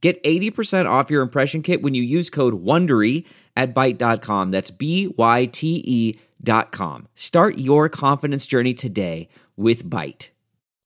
Get 80% off your impression kit when you use code WONDERY at Byte.com. That's B-Y-T-E dot com. Start your confidence journey today with Byte.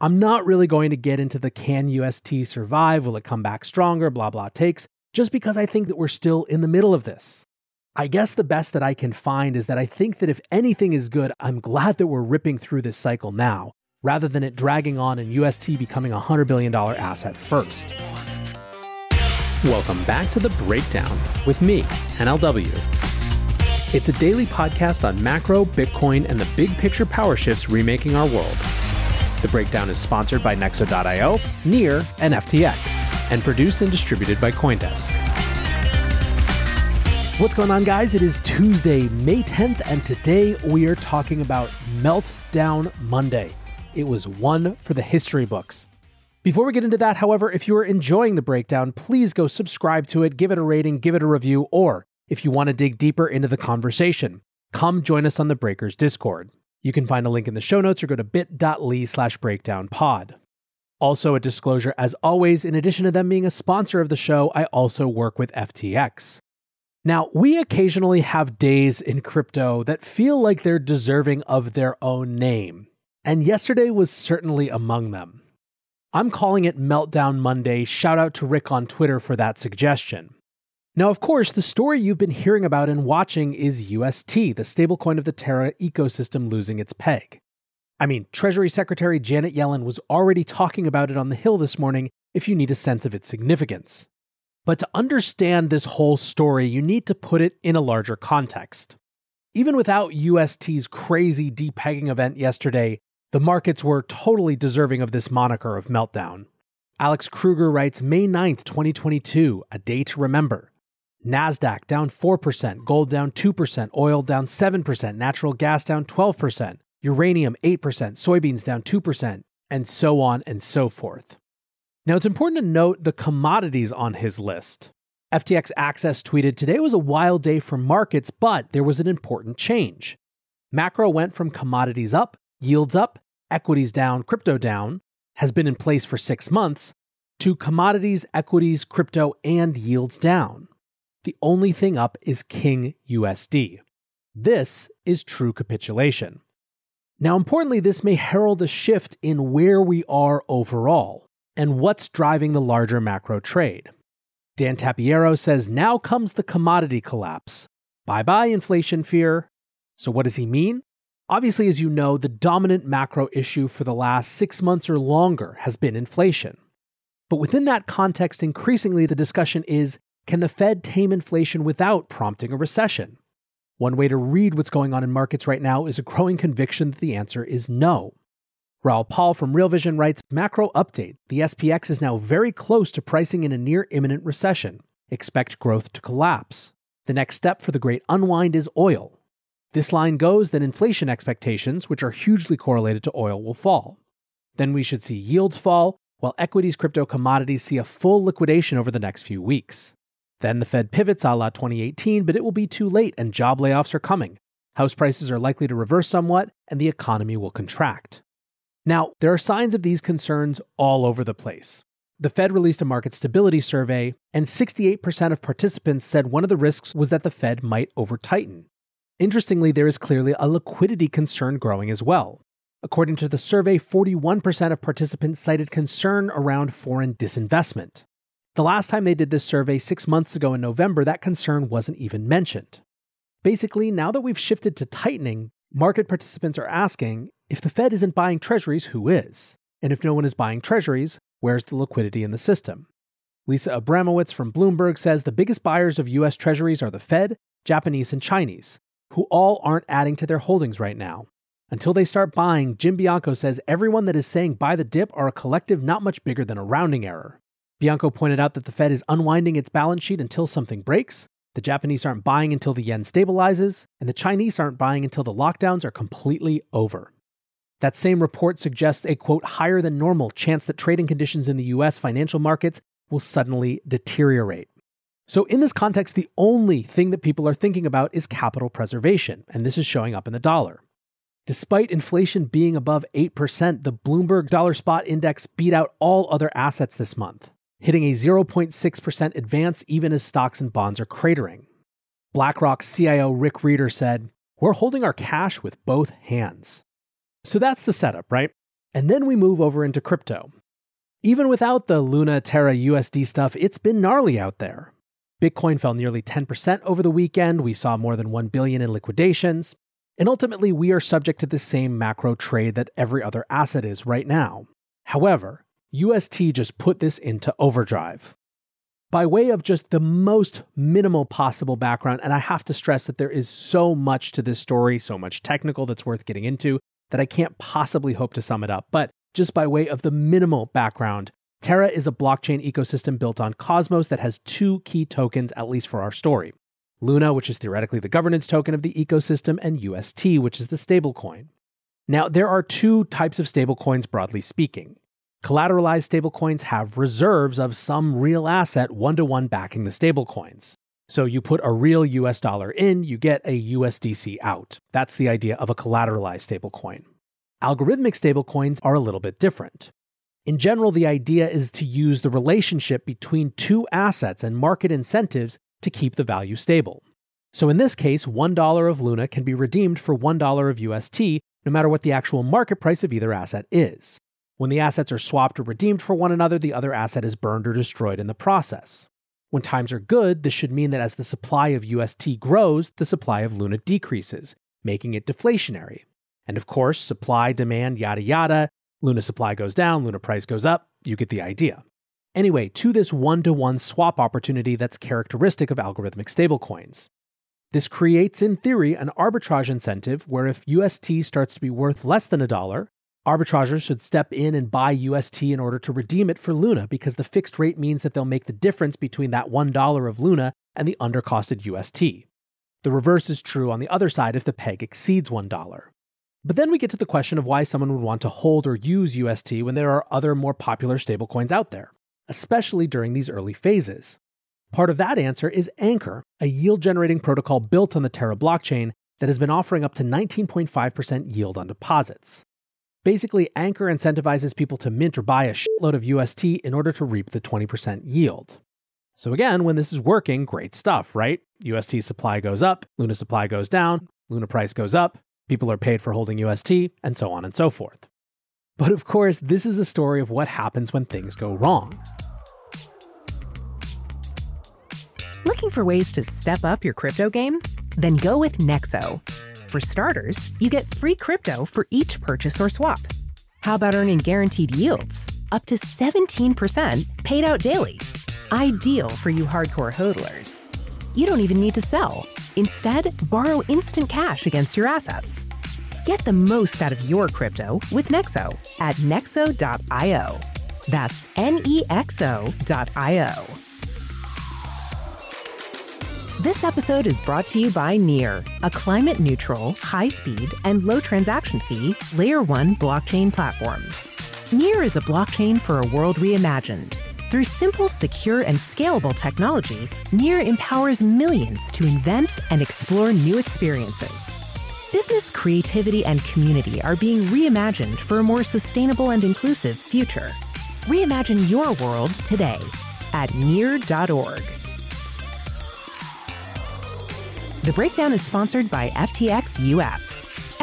I'm not really going to get into the can UST survive, will it come back stronger, blah, blah takes, just because I think that we're still in the middle of this. I guess the best that I can find is that I think that if anything is good, I'm glad that we're ripping through this cycle now, rather than it dragging on and UST becoming a $100 billion asset first. Welcome back to The Breakdown with me, NLW. It's a daily podcast on macro, Bitcoin, and the big picture power shifts remaking our world. The Breakdown is sponsored by Nexo.io, Near, and FTX, and produced and distributed by Coindesk. What's going on, guys? It is Tuesday, May 10th, and today we are talking about Meltdown Monday. It was one for the history books. Before we get into that, however, if you are enjoying the breakdown, please go subscribe to it, give it a rating, give it a review, or if you want to dig deeper into the conversation, come join us on the Breakers Discord. You can find a link in the show notes or go to bit.ly slash breakdownpod. Also, a disclosure as always, in addition to them being a sponsor of the show, I also work with FTX. Now, we occasionally have days in crypto that feel like they're deserving of their own name, and yesterday was certainly among them. I'm calling it Meltdown Monday. Shout out to Rick on Twitter for that suggestion. Now, of course, the story you've been hearing about and watching is UST, the stablecoin of the Terra ecosystem losing its peg. I mean, Treasury Secretary Janet Yellen was already talking about it on the Hill this morning if you need a sense of its significance. But to understand this whole story, you need to put it in a larger context. Even without UST's crazy depegging event yesterday, the markets were totally deserving of this moniker of meltdown. Alex Kruger writes May 9th, 2022, a day to remember. NASDAQ down 4%, gold down 2%, oil down 7%, natural gas down 12%, uranium 8%, soybeans down 2%, and so on and so forth. Now, it's important to note the commodities on his list. FTX Access tweeted Today was a wild day for markets, but there was an important change. Macro went from commodities up yields up, equities down, crypto down, has been in place for six months, to commodities, equities, crypto, and yields down. The only thing up is King USD. This is true capitulation. Now, importantly, this may herald a shift in where we are overall and what's driving the larger macro trade. Dan Tapiero says now comes the commodity collapse. Bye bye inflation fear. So, what does he mean? Obviously, as you know, the dominant macro issue for the last six months or longer has been inflation. But within that context, increasingly the discussion is can the Fed tame inflation without prompting a recession? One way to read what's going on in markets right now is a growing conviction that the answer is no. Raoul Pal from Real Vision writes Macro update The SPX is now very close to pricing in a near imminent recession. Expect growth to collapse. The next step for the great unwind is oil. This line goes, then inflation expectations, which are hugely correlated to oil, will fall. Then we should see yields fall, while equities, crypto, commodities see a full liquidation over the next few weeks. Then the Fed pivots a la 2018, but it will be too late and job layoffs are coming. House prices are likely to reverse somewhat, and the economy will contract. Now, there are signs of these concerns all over the place. The Fed released a market stability survey, and 68% of participants said one of the risks was that the Fed might over tighten. Interestingly, there is clearly a liquidity concern growing as well. According to the survey, 41% of participants cited concern around foreign disinvestment. The last time they did this survey six months ago in November, that concern wasn't even mentioned. Basically, now that we've shifted to tightening, market participants are asking if the Fed isn't buying treasuries, who is? And if no one is buying treasuries, where's the liquidity in the system? Lisa Abramowicz from Bloomberg says the biggest buyers of US treasuries are the Fed, Japanese, and Chinese, who all aren't adding to their holdings right now. Until they start buying, Jim Bianco says everyone that is saying buy the dip are a collective not much bigger than a rounding error. Bianco pointed out that the Fed is unwinding its balance sheet until something breaks, the Japanese aren't buying until the yen stabilizes, and the Chinese aren't buying until the lockdowns are completely over. That same report suggests a quote higher than normal chance that trading conditions in the US financial markets will suddenly deteriorate. So, in this context, the only thing that people are thinking about is capital preservation, and this is showing up in the dollar. Despite inflation being above 8%, the Bloomberg Dollar Spot Index beat out all other assets this month, hitting a 0.6% advance even as stocks and bonds are cratering. BlackRock's CIO Rick Rieder said, We're holding our cash with both hands. So that's the setup, right? And then we move over into crypto. Even without the Luna Terra USD stuff, it's been gnarly out there. Bitcoin fell nearly 10% over the weekend. We saw more than 1 billion in liquidations. And ultimately, we are subject to the same macro trade that every other asset is right now. However, UST just put this into overdrive. By way of just the most minimal possible background, and I have to stress that there is so much to this story, so much technical that's worth getting into, that I can't possibly hope to sum it up. But just by way of the minimal background, Terra is a blockchain ecosystem built on Cosmos that has two key tokens, at least for our story. Luna, which is theoretically the governance token of the ecosystem, and UST, which is the stablecoin. Now, there are two types of stablecoins broadly speaking. Collateralized stablecoins have reserves of some real asset one to one backing the stablecoins. So you put a real US dollar in, you get a USDC out. That's the idea of a collateralized stablecoin. Algorithmic stablecoins are a little bit different. In general, the idea is to use the relationship between two assets and market incentives to keep the value stable. So in this case, $1 of Luna can be redeemed for $1 of UST, no matter what the actual market price of either asset is. When the assets are swapped or redeemed for one another, the other asset is burned or destroyed in the process. When times are good, this should mean that as the supply of UST grows, the supply of Luna decreases, making it deflationary. And of course, supply, demand, yada yada, Luna supply goes down, Luna price goes up, you get the idea. Anyway, to this one to one swap opportunity that's characteristic of algorithmic stablecoins. This creates, in theory, an arbitrage incentive where if UST starts to be worth less than a dollar, arbitrageurs should step in and buy UST in order to redeem it for Luna because the fixed rate means that they'll make the difference between that $1 of Luna and the undercosted UST. The reverse is true on the other side if the peg exceeds $1. But then we get to the question of why someone would want to hold or use UST when there are other more popular stablecoins out there especially during these early phases? Part of that answer is Anchor, a yield generating protocol built on the Terra blockchain that has been offering up to 19.5% yield on deposits. Basically, Anchor incentivizes people to mint or buy a shitload of UST in order to reap the 20% yield. So, again, when this is working, great stuff, right? UST supply goes up, Luna supply goes down, Luna price goes up, people are paid for holding UST, and so on and so forth. But of course, this is a story of what happens when things go wrong. Looking for ways to step up your crypto game? Then go with Nexo. For starters, you get free crypto for each purchase or swap. How about earning guaranteed yields? Up to 17% paid out daily. Ideal for you hardcore hodlers. You don't even need to sell. Instead, borrow instant cash against your assets. Get the most out of your crypto with Nexo at nexo.io. That's N E X O.io. This episode is brought to you by Near, a climate neutral, high speed, and low transaction fee layer 1 blockchain platform. Near is a blockchain for a world reimagined. Through simple, secure, and scalable technology, Near empowers millions to invent and explore new experiences. Business creativity and community are being reimagined for a more sustainable and inclusive future. Reimagine your world today at near.org. The breakdown is sponsored by FTX US.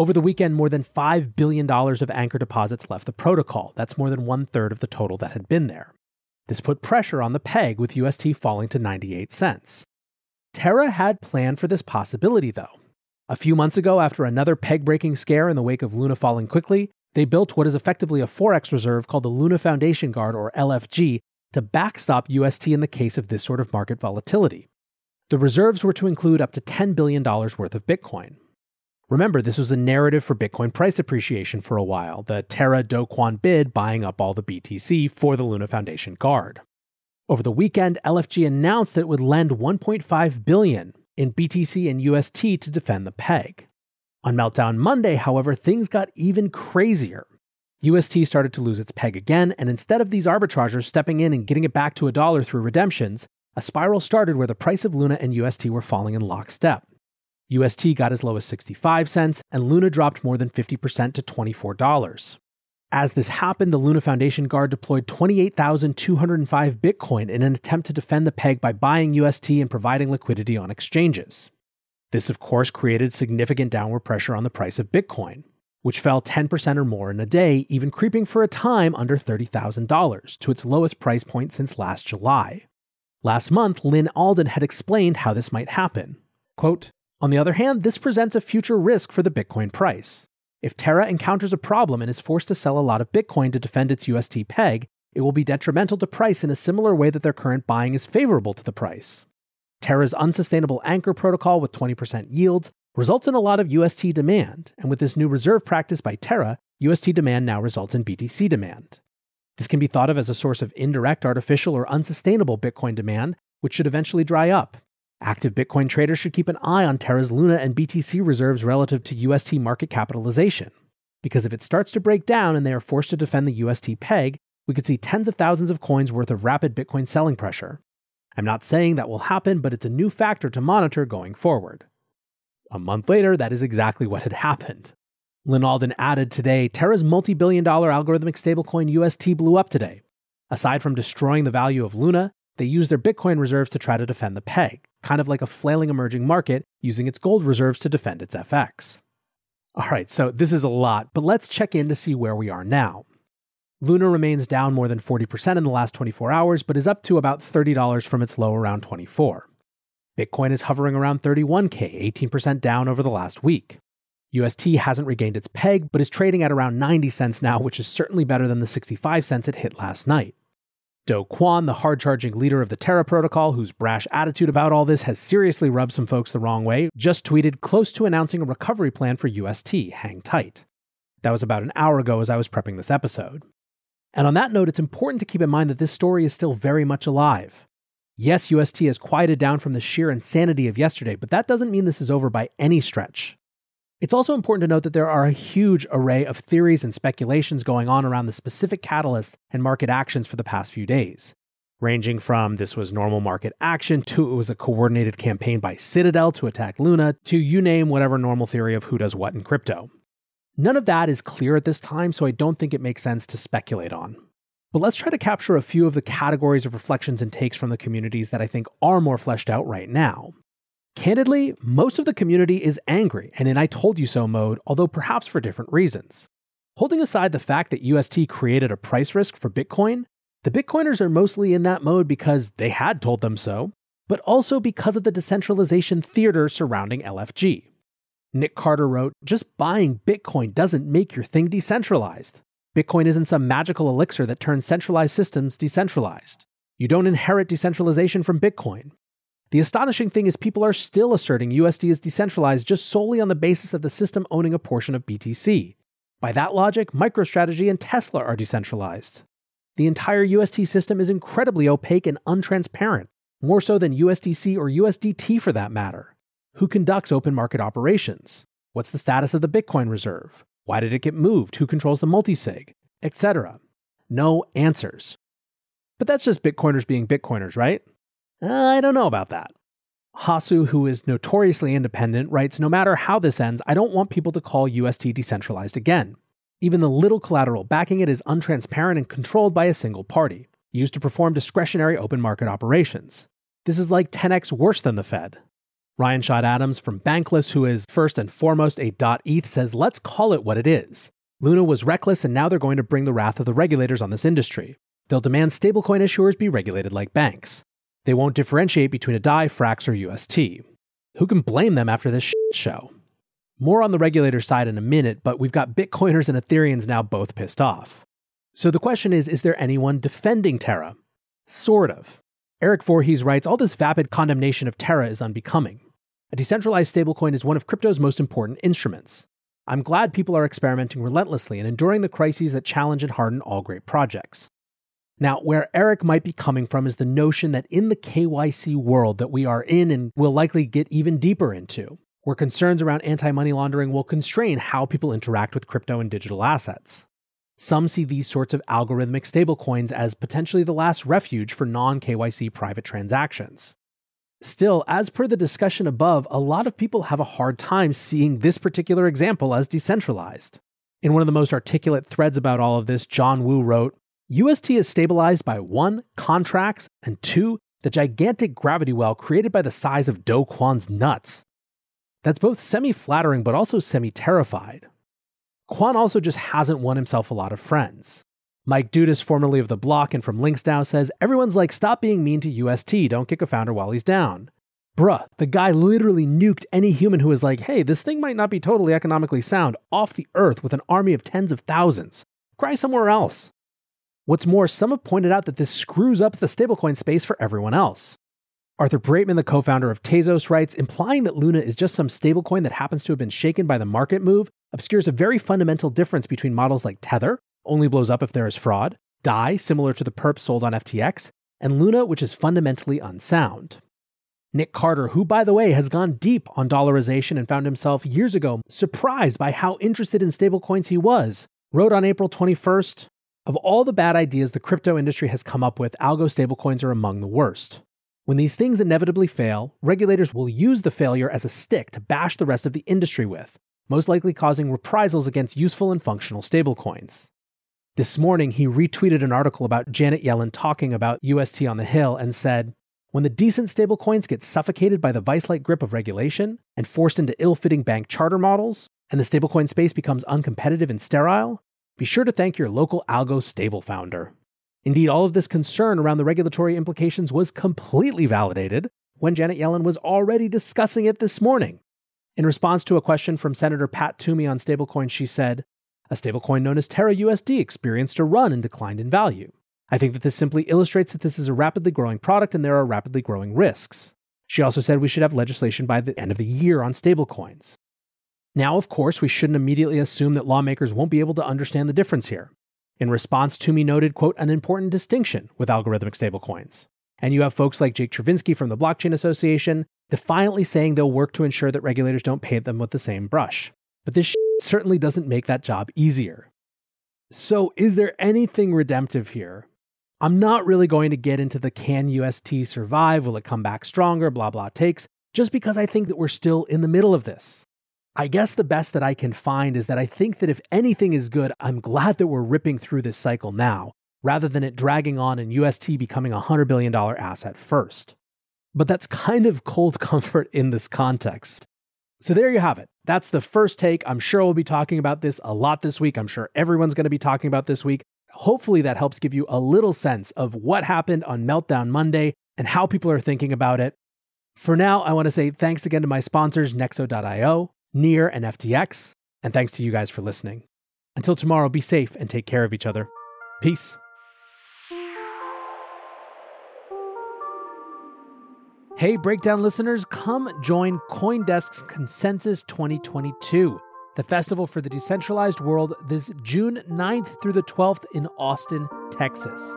Over the weekend, more than $5 billion of anchor deposits left the protocol. That's more than one third of the total that had been there. This put pressure on the peg, with UST falling to 98 cents. Terra had planned for this possibility, though. A few months ago, after another peg breaking scare in the wake of Luna falling quickly, they built what is effectively a Forex reserve called the Luna Foundation Guard, or LFG, to backstop UST in the case of this sort of market volatility. The reserves were to include up to $10 billion worth of Bitcoin. Remember, this was a narrative for Bitcoin price appreciation for a while, the Terra Do Kwon bid buying up all the BTC for the Luna Foundation Guard. Over the weekend, LFG announced that it would lend 1.5 billion in BTC and UST to defend the peg. On Meltdown Monday, however, things got even crazier. UST started to lose its peg again, and instead of these arbitrageurs stepping in and getting it back to a dollar through redemptions, a spiral started where the price of Luna and UST were falling in lockstep. UST got as low as 65 cents, and Luna dropped more than 50% to $24. As this happened, the Luna Foundation Guard deployed 28,205 Bitcoin in an attempt to defend the peg by buying UST and providing liquidity on exchanges. This, of course, created significant downward pressure on the price of Bitcoin, which fell 10% or more in a day, even creeping for a time under $30,000 to its lowest price point since last July. Last month, Lyn Alden had explained how this might happen. Quote, on the other hand, this presents a future risk for the Bitcoin price. If Terra encounters a problem and is forced to sell a lot of Bitcoin to defend its UST peg, it will be detrimental to price in a similar way that their current buying is favorable to the price. Terra's unsustainable anchor protocol with 20% yields results in a lot of UST demand, and with this new reserve practice by Terra, UST demand now results in BTC demand. This can be thought of as a source of indirect, artificial, or unsustainable Bitcoin demand, which should eventually dry up, Active Bitcoin traders should keep an eye on Terra's Luna and BTC reserves relative to UST market capitalization. Because if it starts to break down and they are forced to defend the UST peg, we could see tens of thousands of coins worth of rapid Bitcoin selling pressure. I'm not saying that will happen, but it's a new factor to monitor going forward. A month later, that is exactly what had happened. Lyn Alden added today Terra's multi billion dollar algorithmic stablecoin UST blew up today. Aside from destroying the value of Luna, they used their Bitcoin reserves to try to defend the peg kind of like a flailing emerging market using its gold reserves to defend its FX. All right, so this is a lot, but let's check in to see where we are now. Luna remains down more than 40% in the last 24 hours, but is up to about $30 from its low around 24. Bitcoin is hovering around 31k, 18% down over the last week. UST hasn't regained its peg, but is trading at around 90 cents now, which is certainly better than the 65 cents it hit last night. Do Kwon, the hard charging leader of the Terra protocol, whose brash attitude about all this has seriously rubbed some folks the wrong way, just tweeted close to announcing a recovery plan for UST. Hang tight. That was about an hour ago as I was prepping this episode. And on that note, it's important to keep in mind that this story is still very much alive. Yes, UST has quieted down from the sheer insanity of yesterday, but that doesn't mean this is over by any stretch. It's also important to note that there are a huge array of theories and speculations going on around the specific catalysts and market actions for the past few days, ranging from this was normal market action to it was a coordinated campaign by Citadel to attack Luna to you name whatever normal theory of who does what in crypto. None of that is clear at this time, so I don't think it makes sense to speculate on. But let's try to capture a few of the categories of reflections and takes from the communities that I think are more fleshed out right now. Candidly, most of the community is angry and in I told you so mode, although perhaps for different reasons. Holding aside the fact that UST created a price risk for Bitcoin, the Bitcoiners are mostly in that mode because they had told them so, but also because of the decentralization theater surrounding LFG. Nick Carter wrote, Just buying Bitcoin doesn't make your thing decentralized. Bitcoin isn't some magical elixir that turns centralized systems decentralized. You don't inherit decentralization from Bitcoin. The astonishing thing is, people are still asserting USD is decentralized just solely on the basis of the system owning a portion of BTC. By that logic, MicroStrategy and Tesla are decentralized. The entire UST system is incredibly opaque and untransparent, more so than USDC or USDT for that matter. Who conducts open market operations? What's the status of the Bitcoin reserve? Why did it get moved? Who controls the multisig? Etc. No answers. But that's just Bitcoiners being Bitcoiners, right? Uh, I don't know about that. Hasu, who is notoriously independent, writes No matter how this ends, I don't want people to call UST decentralized again. Even the little collateral backing it is untransparent and controlled by a single party, used to perform discretionary open market operations. This is like 10x worse than the Fed. Ryan Sean Adams from Bankless, who is first and foremost a .eth, says, let's call it what it is. Luna was reckless and now they're going to bring the wrath of the regulators on this industry. They'll demand stablecoin issuers be regulated like banks. They won't differentiate between a DAI, Frax, or UST. Who can blame them after this show? More on the regulator side in a minute, but we've got Bitcoiners and Ethereans now both pissed off. So the question is is there anyone defending Terra? Sort of. Eric Voorhees writes All this vapid condemnation of Terra is unbecoming. A decentralized stablecoin is one of crypto's most important instruments. I'm glad people are experimenting relentlessly and enduring the crises that challenge and harden all great projects. Now, where Eric might be coming from is the notion that in the KYC world that we are in and will likely get even deeper into, where concerns around anti money laundering will constrain how people interact with crypto and digital assets. Some see these sorts of algorithmic stablecoins as potentially the last refuge for non KYC private transactions. Still, as per the discussion above, a lot of people have a hard time seeing this particular example as decentralized. In one of the most articulate threads about all of this, John Wu wrote UST is stabilized by one, contracts, and two, the gigantic gravity well created by the size of Do Kwon's nuts. That's both semi flattering but also semi terrified. Kwon also just hasn't won himself a lot of friends. Mike Dudas, formerly of The Block and from LinksDAO, says everyone's like, stop being mean to UST, don't kick a founder while he's down. Bruh, the guy literally nuked any human who was like, hey, this thing might not be totally economically sound off the earth with an army of tens of thousands. Cry somewhere else. What's more, some have pointed out that this screws up the stablecoin space for everyone else. Arthur Breitman, the co founder of Tezos, writes implying that Luna is just some stablecoin that happens to have been shaken by the market move obscures a very fundamental difference between models like Tether, only blows up if there is fraud, DAI, similar to the perp sold on FTX, and Luna, which is fundamentally unsound. Nick Carter, who, by the way, has gone deep on dollarization and found himself years ago surprised by how interested in stablecoins he was, wrote on April 21st of all the bad ideas the crypto industry has come up with, algo stablecoins are among the worst. When these things inevitably fail, regulators will use the failure as a stick to bash the rest of the industry with, most likely causing reprisals against useful and functional stablecoins. This morning, he retweeted an article about Janet Yellen talking about UST on the Hill and said, When the decent stablecoins get suffocated by the vice like grip of regulation and forced into ill fitting bank charter models, and the stablecoin space becomes uncompetitive and sterile, be sure to thank your local algo stable founder. Indeed, all of this concern around the regulatory implications was completely validated when Janet Yellen was already discussing it this morning. In response to a question from Senator Pat Toomey on stablecoin, she said, A stablecoin known as Terra USD experienced a run and declined in value. I think that this simply illustrates that this is a rapidly growing product and there are rapidly growing risks. She also said we should have legislation by the end of the year on stablecoins. Now, of course, we shouldn't immediately assume that lawmakers won't be able to understand the difference here. In response, Toomey noted, quote, an important distinction with algorithmic stablecoins. And you have folks like Jake Chervinsky from the Blockchain Association defiantly saying they'll work to ensure that regulators don't paint them with the same brush. But this certainly doesn't make that job easier. So, is there anything redemptive here? I'm not really going to get into the can UST survive, will it come back stronger, blah, blah takes, just because I think that we're still in the middle of this. I guess the best that I can find is that I think that if anything is good, I'm glad that we're ripping through this cycle now, rather than it dragging on and UST becoming a $100 billion asset first. But that's kind of cold comfort in this context. So there you have it. That's the first take. I'm sure we'll be talking about this a lot this week. I'm sure everyone's going to be talking about this week. Hopefully, that helps give you a little sense of what happened on Meltdown Monday and how people are thinking about it. For now, I want to say thanks again to my sponsors, Nexo.io, Near, and FTX. And thanks to you guys for listening. Until tomorrow, be safe and take care of each other. Peace. Hey, Breakdown listeners, come join Coindesk's Consensus 2022, the festival for the decentralized world, this June 9th through the 12th in Austin, Texas.